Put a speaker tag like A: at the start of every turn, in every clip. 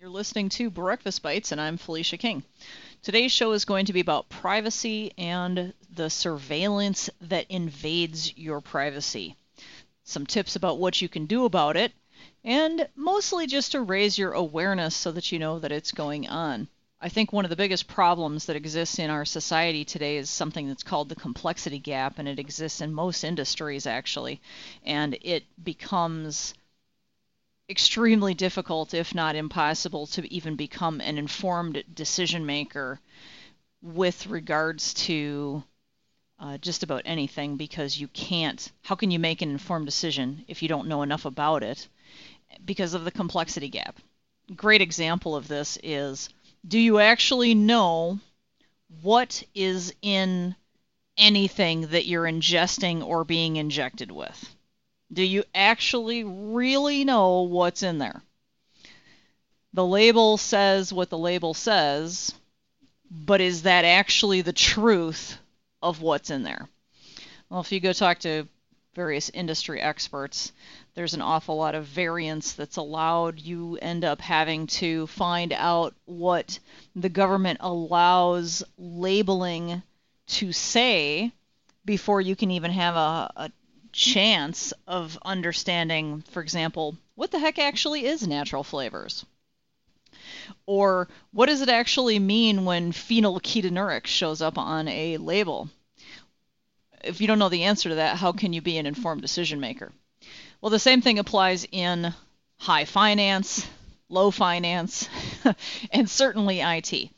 A: You're listening to Breakfast Bites, and I'm Felicia King. Today's show is going to be about privacy and the surveillance that invades your privacy. Some tips about what you can do about it, and mostly just to raise your awareness so that you know that it's going on. I think one of the biggest problems that exists in our society today is something that's called the complexity gap, and it exists in most industries actually. And it becomes extremely difficult, if not impossible, to even become an informed decision maker with regards to uh, just about anything because you can't. How can you make an informed decision if you don't know enough about it? Because of the complexity gap. Great example of this is do you actually know what is in anything that you're ingesting or being injected with? Do you actually really know what's in there? The label says what the label says, but is that actually the truth of what's in there? Well, if you go talk to various industry experts, there's an awful lot of variance that's allowed. You end up having to find out what the government allows labeling to say before you can even have a, a chance of understanding, for example, what the heck actually is natural flavors? Or what does it actually mean when phenylketonuria shows up on a label? If you don't know the answer to that, how can you be an informed decision maker? Well, the same thing applies in high finance, low finance, and certainly IT.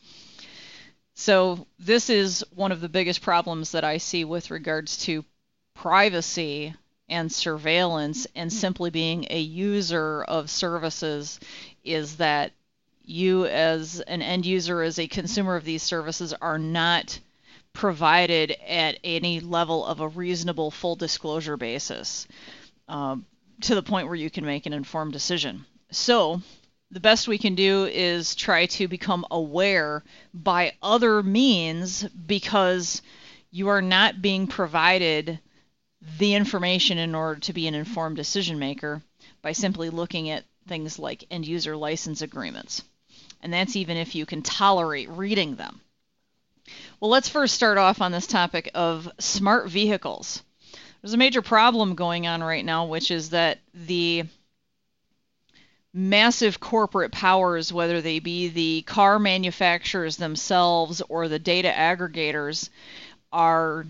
A: So, this is one of the biggest problems that I see with regards to privacy and surveillance and simply being a user of services is that you, as an end user, as a consumer of these services, are not provided at any level of a reasonable full disclosure basis. Um, to the point where you can make an informed decision. So, the best we can do is try to become aware by other means because you are not being provided the information in order to be an informed decision maker by simply looking at things like end user license agreements. And that's even if you can tolerate reading them. Well, let's first start off on this topic of smart vehicles there's a major problem going on right now, which is that the massive corporate powers, whether they be the car manufacturers themselves or the data aggregators, are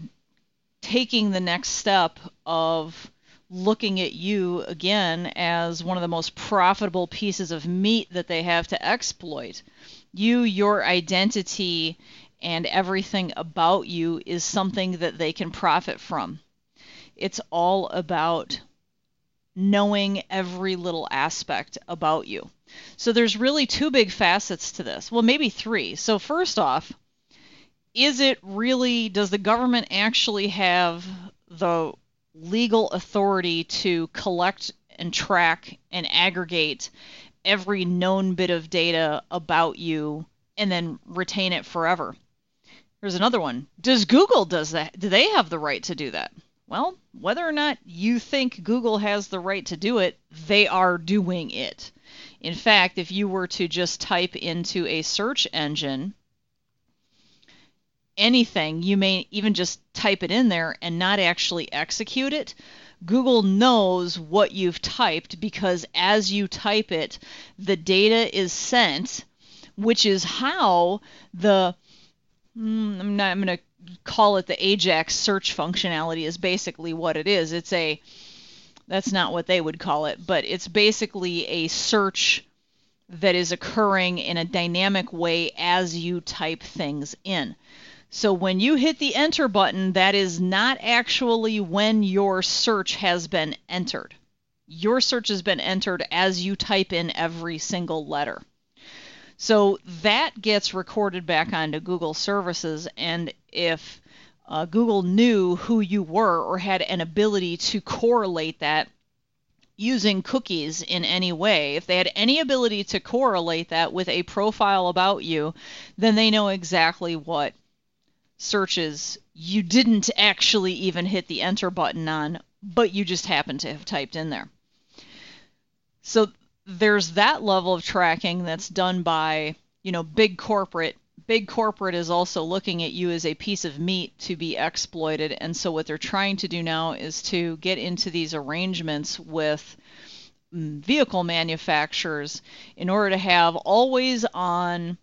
A: taking the next step of looking at you again as one of the most profitable pieces of meat that they have to exploit. You, your identity, and everything about you is something that they can profit from. It's all about knowing every little aspect about you. So there's really two big facets to this. Well, maybe three. So first off, is it really does the government actually have the legal authority to collect and track and aggregate every known bit of data about you and then retain it forever? Here's another one. Does Google does that? Do they have the right to do that? Well, whether or not you think Google has the right to do it, they are doing it. In fact, if you were to just type into a search engine anything, you may even just type it in there and not actually execute it. Google knows what you've typed because as you type it, the data is sent, which is how the hmm, I'm not I'm going to call it the Ajax search functionality is basically what it is. It's a that's not what they would call it, but it's basically a search that is occurring in a dynamic way as you type things in. So when you hit the enter button, that is not actually when your search has been entered. Your search has been entered as you type in every single letter. So that gets recorded back onto Google services, and if uh, Google knew who you were or had an ability to correlate that using cookies in any way, if they had any ability to correlate that with a profile about you, then they know exactly what searches you didn't actually even hit the enter button on, but you just happened to have typed in there. So there's that level of tracking that's done by, you know, big corporate. Big corporate is also looking at you as a piece of meat to be exploited. And so what they're trying to do now is to get into these arrangements with mm, vehicle manufacturers in order to have always on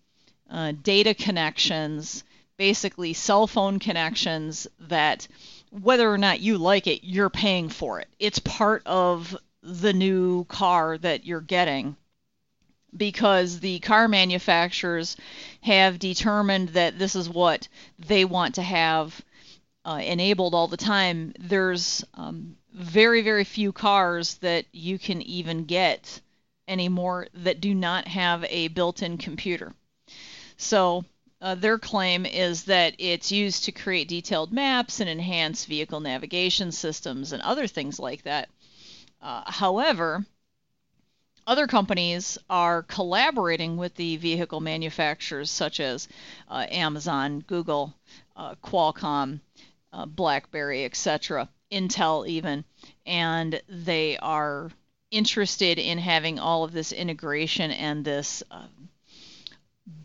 A: uh, data connections, basically cell phone connections that whether or not you like it, you're paying for it. It's part of the new car that you're getting because the car manufacturers have determined that this is what they want to have uh, enabled all the time. There's um, very, very few cars that you can even get anymore that do not have a built in computer. So, uh, their claim is that it's used to create detailed maps and enhance vehicle navigation systems and other things like that. Uh, however, other companies are collaborating with the vehicle manufacturers such as uh, Amazon, Google, uh, Qualcomm, uh, BlackBerry, etc., Intel even, and they are interested in having all of this integration and this uh,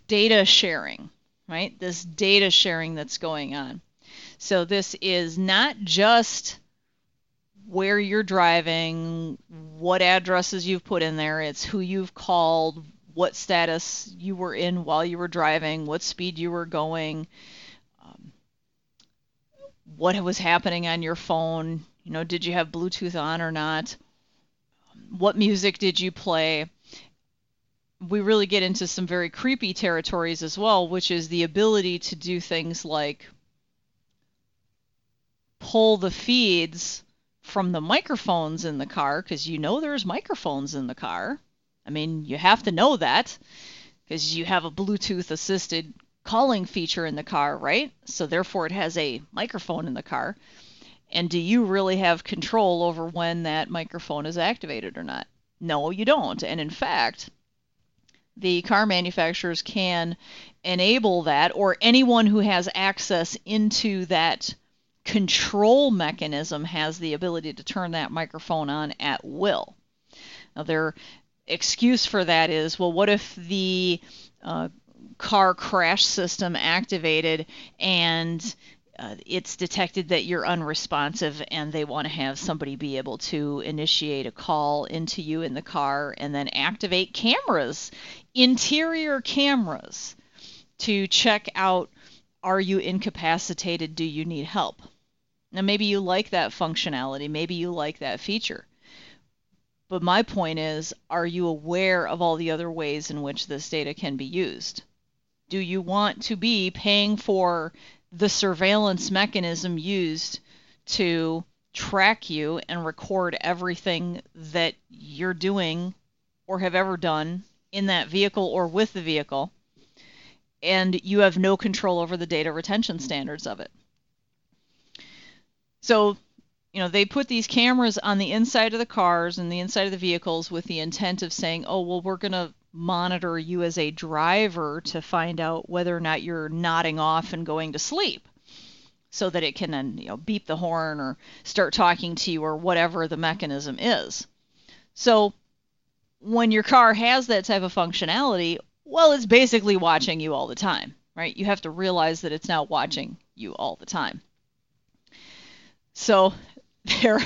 A: data sharing, right? This data sharing that's going on. So this is not just where you're driving, what addresses you've put in there, it's who you've called, what status you were in while you were driving, what speed you were going, um, what was happening on your phone. You know, did you have Bluetooth on or not? What music did you play? We really get into some very creepy territories as well, which is the ability to do things like pull the feeds from the microphones in the car because you know there's microphones in the car. I mean, you have to know that because you have a Bluetooth assisted calling feature in the car, right? So therefore it has a microphone in the car. And do you really have control over when that microphone is activated or not? No, you don't. And in fact, the car manufacturers can enable that, or anyone who has access into that control mechanism has the ability to turn that microphone on at will. Now, their excuse for that is well, what if the uh, car crash system activated and uh, it's detected that you're unresponsive and they want to have somebody be able to initiate a call into you in the car and then activate cameras, interior cameras, to check out are you incapacitated? Do you need help? Now, maybe you like that functionality, maybe you like that feature. But my point is, are you aware of all the other ways in which this data can be used? Do you want to be paying for the surveillance mechanism used to track you and record everything that you're doing or have ever done in that vehicle or with the vehicle, and you have no control over the data retention standards of it? So, you know, they put these cameras on the inside of the cars and the inside of the vehicles with the intent of saying, oh, well, we're going to monitor you as a driver to find out whether or not you're nodding off and going to sleep so that it can then, you know, beep the horn or start talking to you or whatever the mechanism is. So, when your car has that type of functionality, well, it's basically watching you all the time, right? You have to realize that it's now watching you all the time. So they're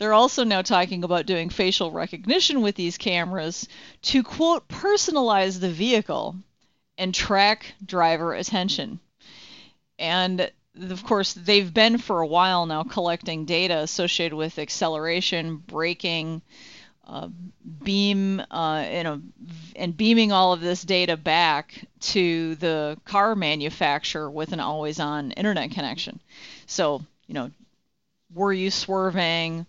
A: they're also now talking about doing facial recognition with these cameras to quote personalize the vehicle and track driver attention. And of course, they've been for a while now collecting data associated with acceleration, braking, uh, beam, uh, know, and beaming all of this data back to the car manufacturer with an always-on internet connection. So, you know, were you swerving?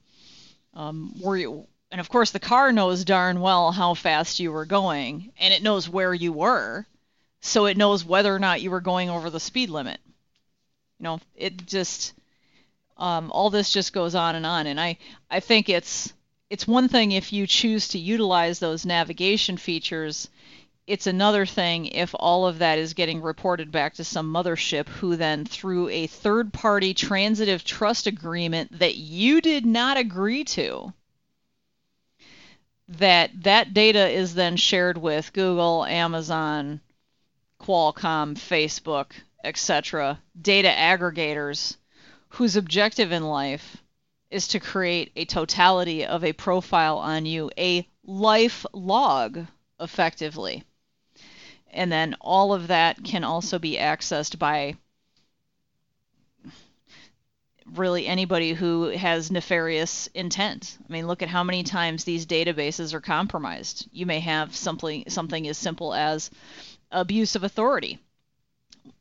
A: Um, were you? And of course, the car knows darn well how fast you were going, and it knows where you were, so it knows whether or not you were going over the speed limit. You know, it just um, all this just goes on and on, and I I think it's it's one thing if you choose to utilize those navigation features it's another thing if all of that is getting reported back to some mothership who then, through a third party transitive trust agreement that you did not agree to, that that data is then shared with Google, Amazon, Qualcomm, Facebook, etc., data aggregators whose objective in life is to create a totality of a profile on you, a life log, effectively. And then all of that can also be accessed by really anybody who has nefarious intent. I mean, look at how many times these databases are compromised. You may have something something as simple as abuse of authority.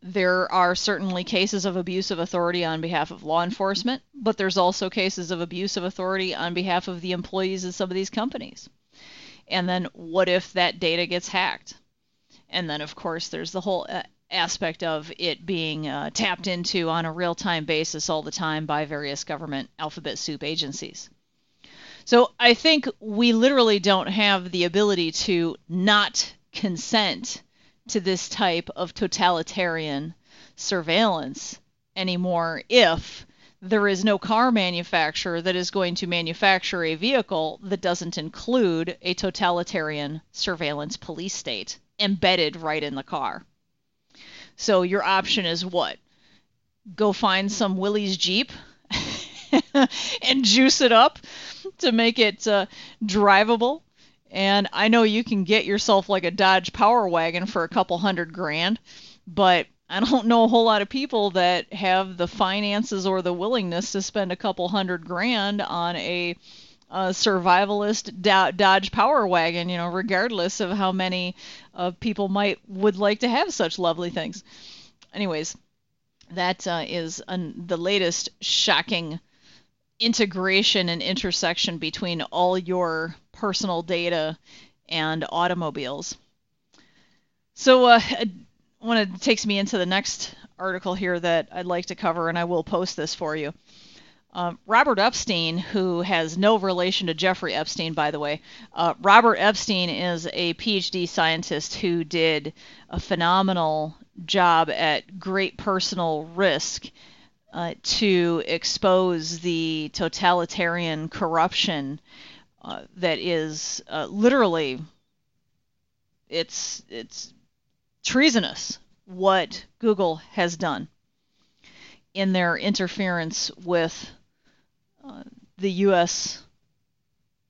A: There are certainly cases of abuse of authority on behalf of law enforcement, but there's also cases of abuse of authority on behalf of the employees of some of these companies. And then what if that data gets hacked? And then, of course, there's the whole uh, aspect of it being uh, tapped into on a real time basis all the time by various government alphabet soup agencies. So I think we literally don't have the ability to not consent to this type of totalitarian surveillance anymore if there is no car manufacturer that is going to manufacture a vehicle that doesn't include a totalitarian surveillance police state embedded right in the car. So your option is what? Go find some Willys Jeep and juice it up to make it uh, drivable and I know you can get yourself like a Dodge Power Wagon for a couple hundred grand, but I don't know a whole lot of people that have the finances or the willingness to spend a couple hundred grand on a, a survivalist Dodge Power Wagon, you know, regardless of how many uh, people might would like to have such lovely things. Anyways, that uh, is an, the latest shocking integration and intersection between all your personal data and automobiles. So, uh, one takes me into the next article here that I'd like to cover, and I will post this for you. Uh, Robert Epstein, who has no relation to Jeffrey Epstein, by the way, uh, Robert Epstein is a PhD scientist who did a phenomenal job at great personal risk uh, to expose the totalitarian corruption uh, that is uh, literally it's it's treasonous what Google has done in their interference with uh, the U.S.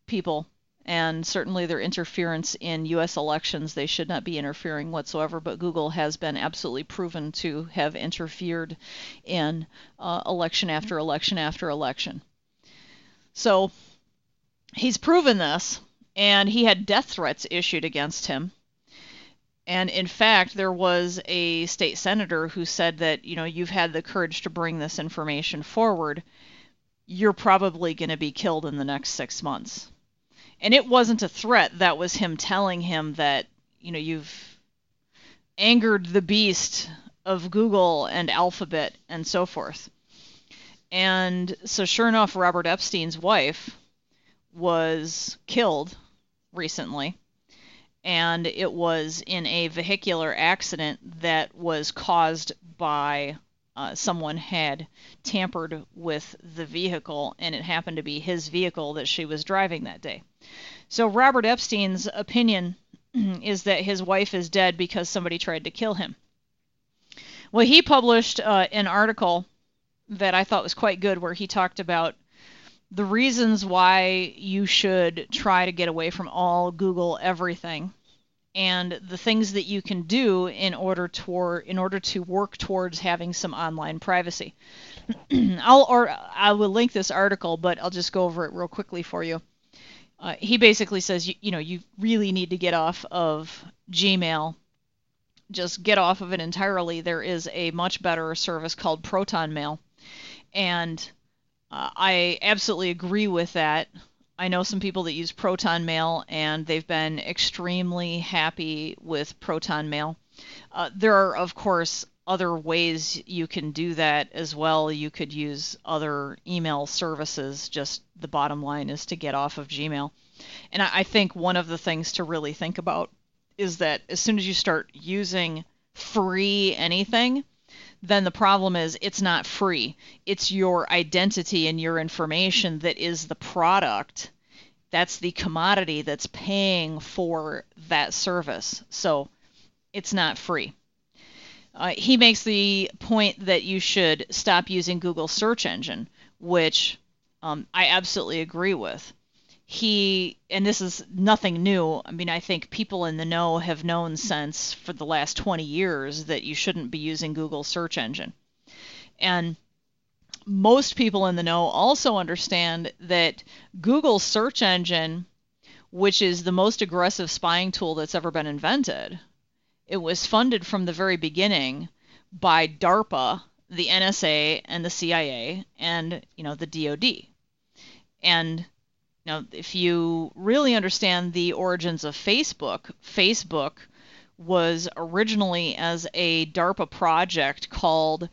A: people and certainly their interference in U.S. elections. They should not be interfering whatsoever, but Google has been absolutely proven to have interfered in uh, election after election after election. So he's proven this, and he had death threats issued against him. And in fact, there was a state senator who said that, you know, you've had the courage to bring this information forward. You're probably going to be killed in the next six months. And it wasn't a threat. That was him telling him that, you know, you've angered the beast of Google and Alphabet and so forth. And so, sure enough, Robert Epstein's wife was killed recently, and it was in a vehicular accident that was caused by uh, someone had tampered with the vehicle, and it happened to be his vehicle that she was driving that day. So Robert Epstein's opinion is that his wife is dead because somebody tried to kill him. Well, he published uh, an article that I thought was quite good where he talked about the reasons why you should try to get away from all Google everything and the things that you can do in order to in order to work towards having some online privacy. I'll or I will link this article, but I'll just go over it real quickly for you. Uh, he basically says you, you know you really need to get off of Gmail. Just get off of it entirely. There is a much better service called Proton Mail, and uh, I absolutely agree with that. I know some people that use Proton Mail, and they've been extremely happy with Proton Mail. Uh, there are, of course, other ways you can do that as well. You could use other email services. Just the bottom line is to get off of Gmail. And I, I think one of the things to really think about is that as soon as you start using free anything, then the problem is it's not free. It's your identity and your information that is the product. that's the commodity that's paying for that service. So it's not free. Uh, he makes the point that you should stop using Google search engine, which um, I absolutely agree with. He, and this is nothing new. I mean, I think people in the know have known since for the last 20 years that you shouldn't be using Google search engine. And most people in the know also understand that Google search engine, which is the most aggressive spying tool that's ever been invented, it was funded from the very beginning by DARPA, the NSA, and the CIA, and you know the DoD. And know, if you really understand the origins of Facebook, Facebook was originally as a DARPA project called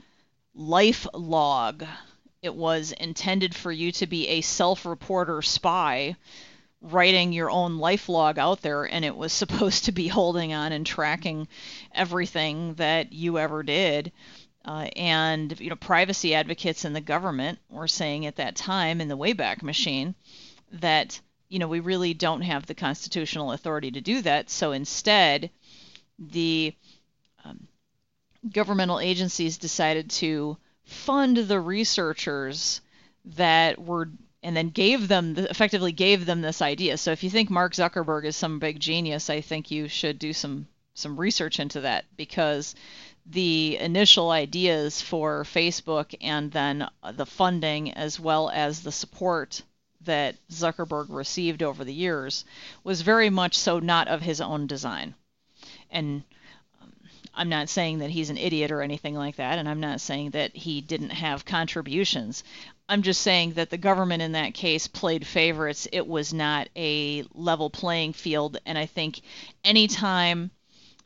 A: LifeLog. It was intended for you to be a self-reporter spy writing your own life log out there and it was supposed to be holding on and tracking everything that you ever did uh, and you know privacy advocates in the government were saying at that time in the wayback machine that you know we really don't have the constitutional authority to do that so instead the um, governmental agencies decided to fund the researchers that were and then gave them effectively gave them this idea. So if you think Mark Zuckerberg is some big genius, I think you should do some some research into that because the initial ideas for Facebook and then the funding as well as the support that Zuckerberg received over the years was very much so not of his own design. And um, I'm not saying that he's an idiot or anything like that, and I'm not saying that he didn't have contributions. I'm just saying that the government in that case played favorites. It was not a level playing field, and I think anytime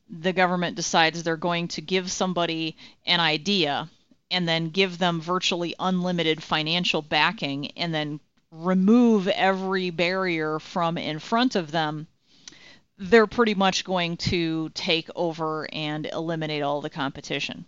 A: the government decides they're going to give somebody an idea and then give them virtually unlimited financial backing and then remove every barrier from in front of them they're pretty much going to take over and eliminate all the competition.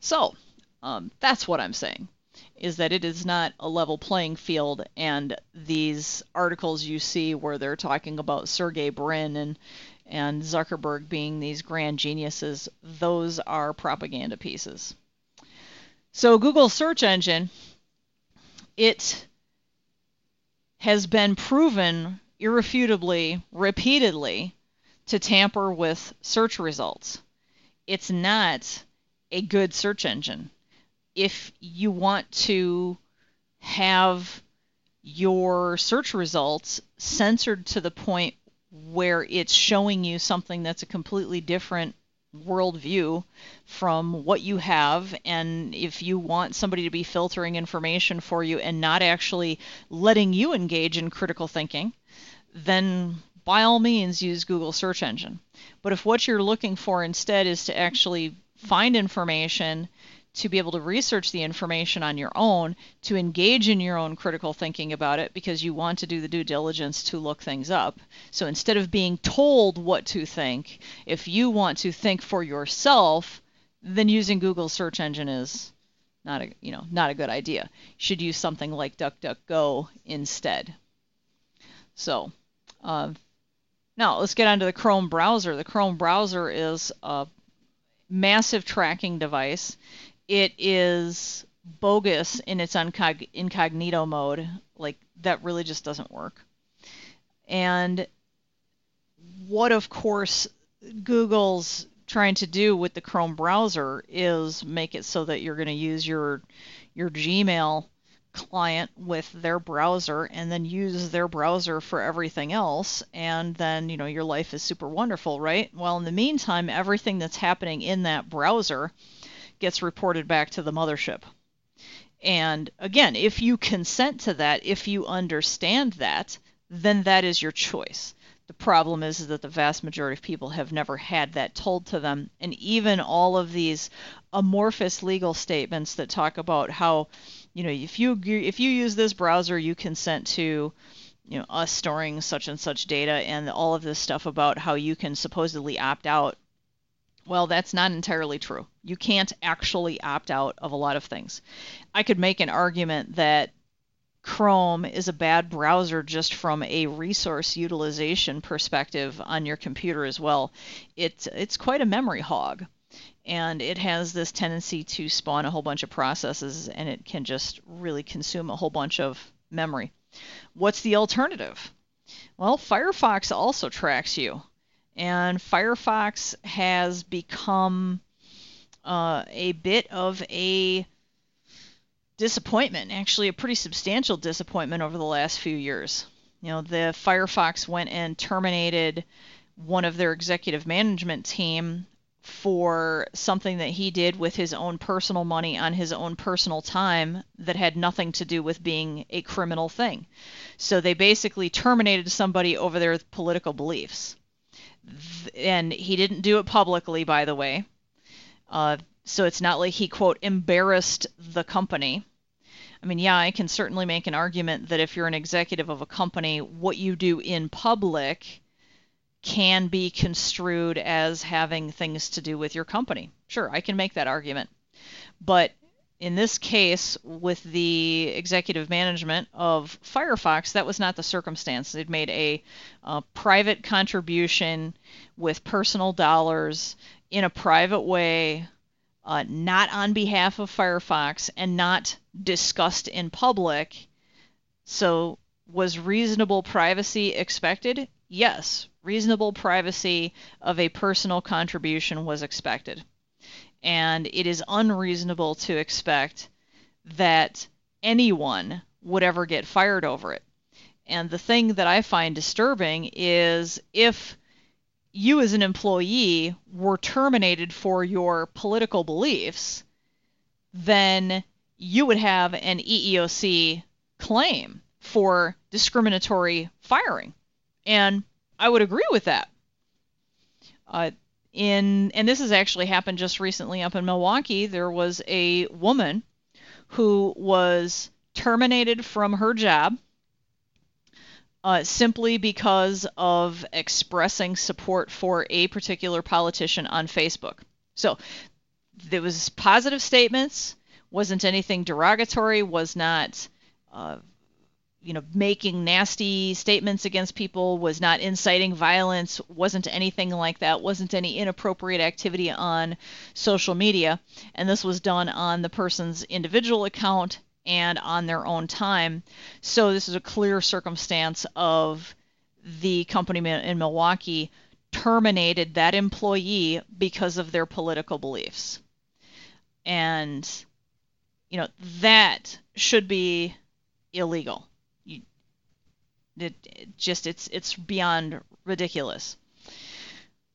A: So um, that's what I'm saying is that it is not a level playing field and these articles you see where they're talking about Sergey Brin and and Zuckerberg being these grand geniuses those are propaganda pieces. So Google search engine it has been proven irrefutably, repeatedly, to tamper with search results. It's not a good search engine. If you want to have your search results censored to the point where it's showing you something that's a completely different worldview from what you have. And if you want somebody to be filtering information for you and not actually letting you engage in critical thinking, then by all means use Google search engine. But if what you're looking for instead is to actually find information, to be able to research the information on your own, to engage in your own critical thinking about it because you want to do the due diligence to look things up. So instead of being told what to think, if you want to think for yourself, then using Google search engine is not a, you know, not a good idea. You should use something like DuckDuckGo instead. So, uh, now let's get onto the Chrome browser. The Chrome browser is a massive tracking device. It is bogus in its incognito mode. Like that really just doesn't work. And what, of course, Google's trying to do with the Chrome browser is make it so that you're going to use your your Gmail client with their browser and then use their browser for everything else and then you know your life is super wonderful right well in the meantime everything that's happening in that browser gets reported back to the mothership and again if you consent to that if you understand that then that is your choice the problem is, is that the vast majority of people have never had that told to them and even all of these amorphous legal statements that talk about how you know, if you if you use this browser, you consent to you know us storing such and such data and all of this stuff about how you can supposedly opt out. Well, that's not entirely true. You can't actually opt out of a lot of things. I could make an argument that Chrome is a bad browser just from a resource utilization perspective on your computer as well. It's it's quite a memory hog, and it has this tendency to spawn a whole bunch of processes, and it can just really consume a whole bunch of memory. What's the alternative? Well, Firefox also tracks you, and Firefox has become uh, a bit of a disappointment, actually a pretty substantial disappointment over the last few years. You know, the Firefox went and terminated one of their executive management team for something that he did with his own personal money on his own personal time that had nothing to do with being a criminal thing. So they basically terminated somebody over their political beliefs. And he didn't do it publicly, by the way. Uh, so it's not like he, quote, embarrassed the company. I mean, yeah, I can certainly make an argument that if you're an executive of a company, what you do in public can be construed as having things to do with your company. Sure, I can make that argument. But in this case, with the executive management of Firefox, that was not the circumstance. They'd made a, a private contribution with personal dollars in a private way uh, not on behalf of Firefox and not discussed in public. So, was reasonable privacy expected? Yes, reasonable privacy of a personal contribution was expected. And it is unreasonable to expect that anyone would ever get fired over it. And the thing that I find disturbing is if you as an employee were terminated for your political beliefs, then you would have an EEOC claim for discriminatory firing. And I would agree with that. Uh, in and this has actually happened just recently up in Milwaukee. There was a woman who was terminated from her job uh, simply because of expressing support for a particular politician on Facebook. So there was positive statements, wasn't anything derogatory, was not, uh, you know, making nasty statements against people, was not inciting violence, wasn't anything like that, wasn't any inappropriate activity on social media, and this was done on the person's individual account and on their own time. So this is a clear circumstance of the company in Milwaukee terminated that employee because of their political beliefs. And you know, that should be illegal. It just it's it's beyond ridiculous.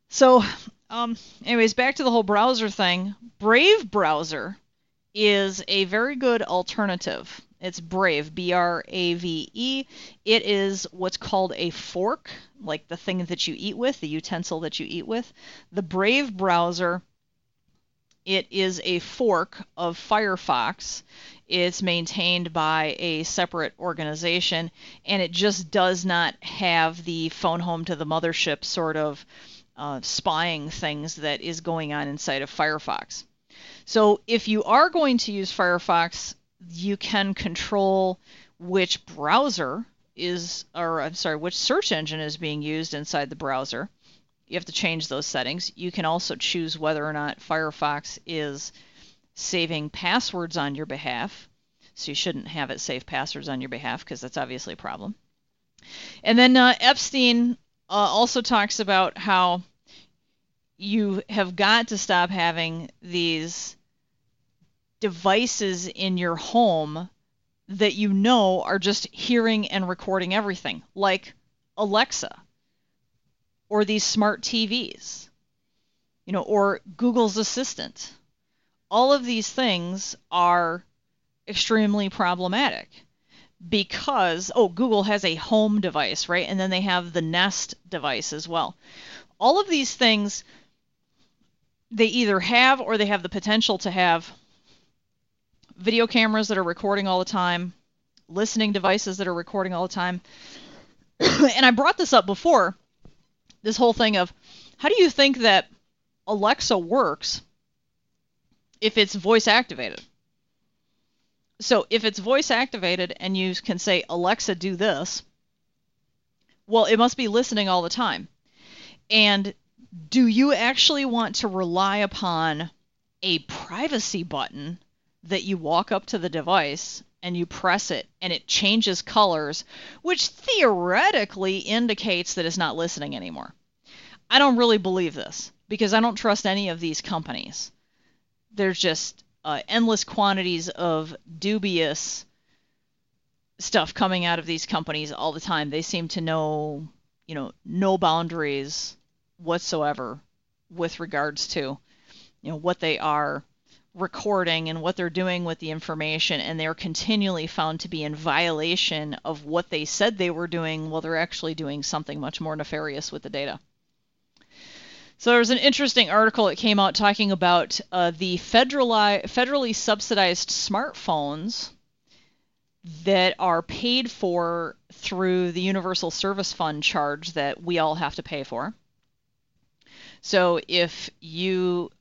A: So, um, anyways, back to the whole browser thing. Brave browser is a very good alternative. It's Brave, B R A V E. It is what's called a fork, like the thing that you eat with, the utensil that you eat with. The Brave browser, it is a fork of Firefox. It's maintained by a separate organization, and it just does not have the phone home to the mothership sort of uh, spying things that is going on inside of Firefox. So if you are going to use Firefox, you can control which browser is, or I'm sorry, which search engine is being used inside the browser. You have to change those settings. You can also choose whether or not Firefox is saving passwords on your behalf. So you shouldn't have it save passwords on your behalf because that's obviously a problem. And then uh, Epstein uh, also talks about how you have got to stop having these devices in your home that you know are just hearing and recording everything, like Alexa or these smart TVs, you know, or Google's Assistant. All of these things are extremely problematic because, oh, Google has a home device, right? And then they have the Nest device as well. All of these things they either have or they have the potential to have video cameras that are recording all the time, listening devices that are recording all the time. and I brought this up before this whole thing of how do you think that Alexa works if it's voice activated? So if it's voice activated and you can say, Alexa, do this, well, it must be listening all the time. And do you actually want to rely upon a privacy button that you walk up to the device and you press it and it changes colors, which theoretically indicates that it's not listening anymore? I don't really believe this because I don't trust any of these companies. There's just uh, endless quantities of dubious stuff coming out of these companies all the time. They seem to know, you know, no boundaries whatsoever with regards to, you know, what they are recording and what they're doing with the information and they're continually found to be in violation of what they said they were doing while they're actually doing something much more nefarious with the data. So there was an interesting article that came out talking about uh, the federally, federally subsidized smartphones that are paid for through the Universal Service Fund charge that we all have to pay for. So if you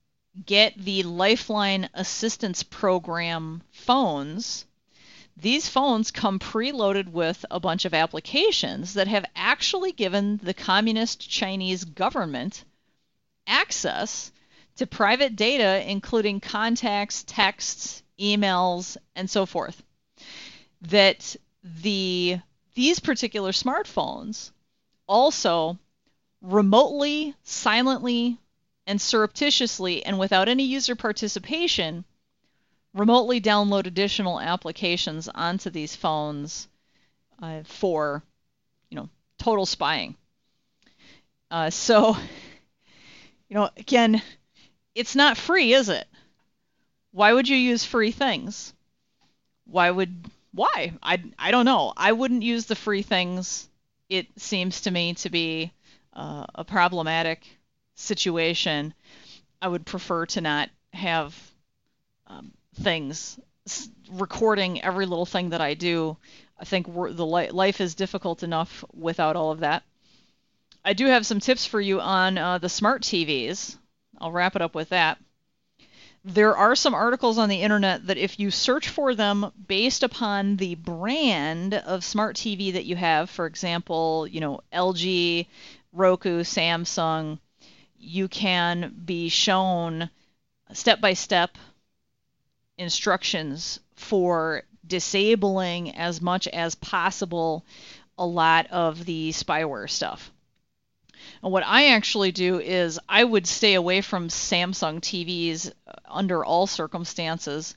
A: get the Lifeline Assistance Program phones, these phones come preloaded with a bunch of applications that have actually given the communist Chinese government access to private data, including contacts, texts, emails, and so forth. That the these particular smartphones also remotely, silently, and surreptitiously, and without any user participation, remotely download additional applications onto these phones uh, for, you know, total spying. Uh, so you know, again, it's not free, is it? Why would you use free things? Why would why? I I don't know. I wouldn't use the free things. It seems to me to be uh, a problematic situation. I would prefer to not have um, things recording every little thing that I do. I think the li- life is difficult enough without all of that. I do have some tips for you on uh, the smart TVs. I'll wrap it up with that. There are some articles on the internet that if you search for them based upon the brand of smart TV that you have, for example, you know, LG, Roku, Samsung, you can be shown step by step instructions for disabling as much as possible a lot of the spyware stuff. And what I actually do is I would stay away from Samsung TVs under all circumstances.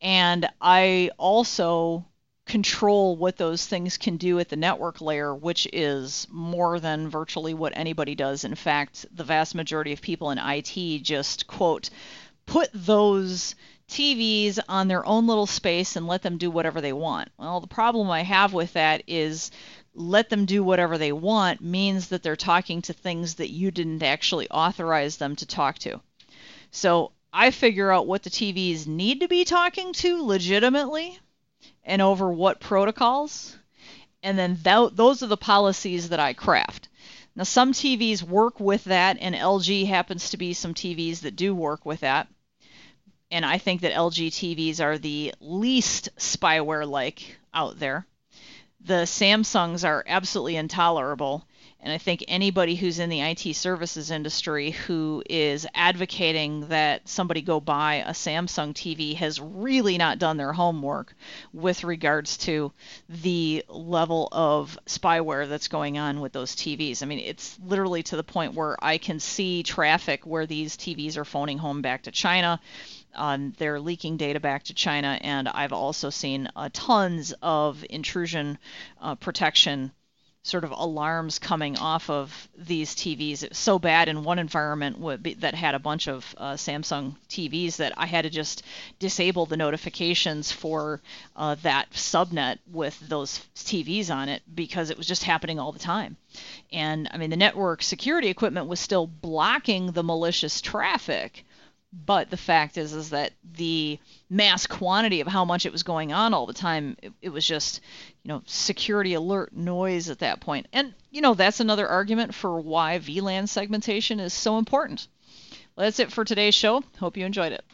A: And I also control what those things can do at the network layer, which is more than virtually what anybody does. In fact, the vast majority of people in IT just, quote, put those TVs on their own little space and let them do whatever they want. Well, the problem I have with that is let them do whatever they want means that they're talking to things that you didn't actually authorize them to talk to. So I figure out what the TVs need to be talking to legitimately and over what protocols. And then th- those are the policies that I craft. Now, some TVs work with that, and LG happens to be some TVs that do work with that. And I think that LG TVs are the least spyware like out there the Samsungs are absolutely intolerable. And I think anybody who's in the IT services industry who is advocating that somebody go buy a Samsung TV has really not done their homework with regards to the level of spyware that's going on with those TVs. I mean, it's literally to the point where I can see traffic where these TVs are phoning home back to China um, they're leaking data back to China, and I've also seen uh, tons of intrusion uh, protection sort of alarms coming off of these TVs. It was so bad in one environment be, that had a bunch of uh, Samsung TVs that I had to just disable the notifications for uh, that subnet with those TVs on it because it was just happening all the time. And I mean, the network security equipment was still blocking the malicious traffic but the fact is is that the mass quantity of how much it was going on all the time it, it, was just you know security alert noise at that point. And you know that's another argument for why VLAN segmentation is so important. Well, that's it for today's show. Hope you enjoyed it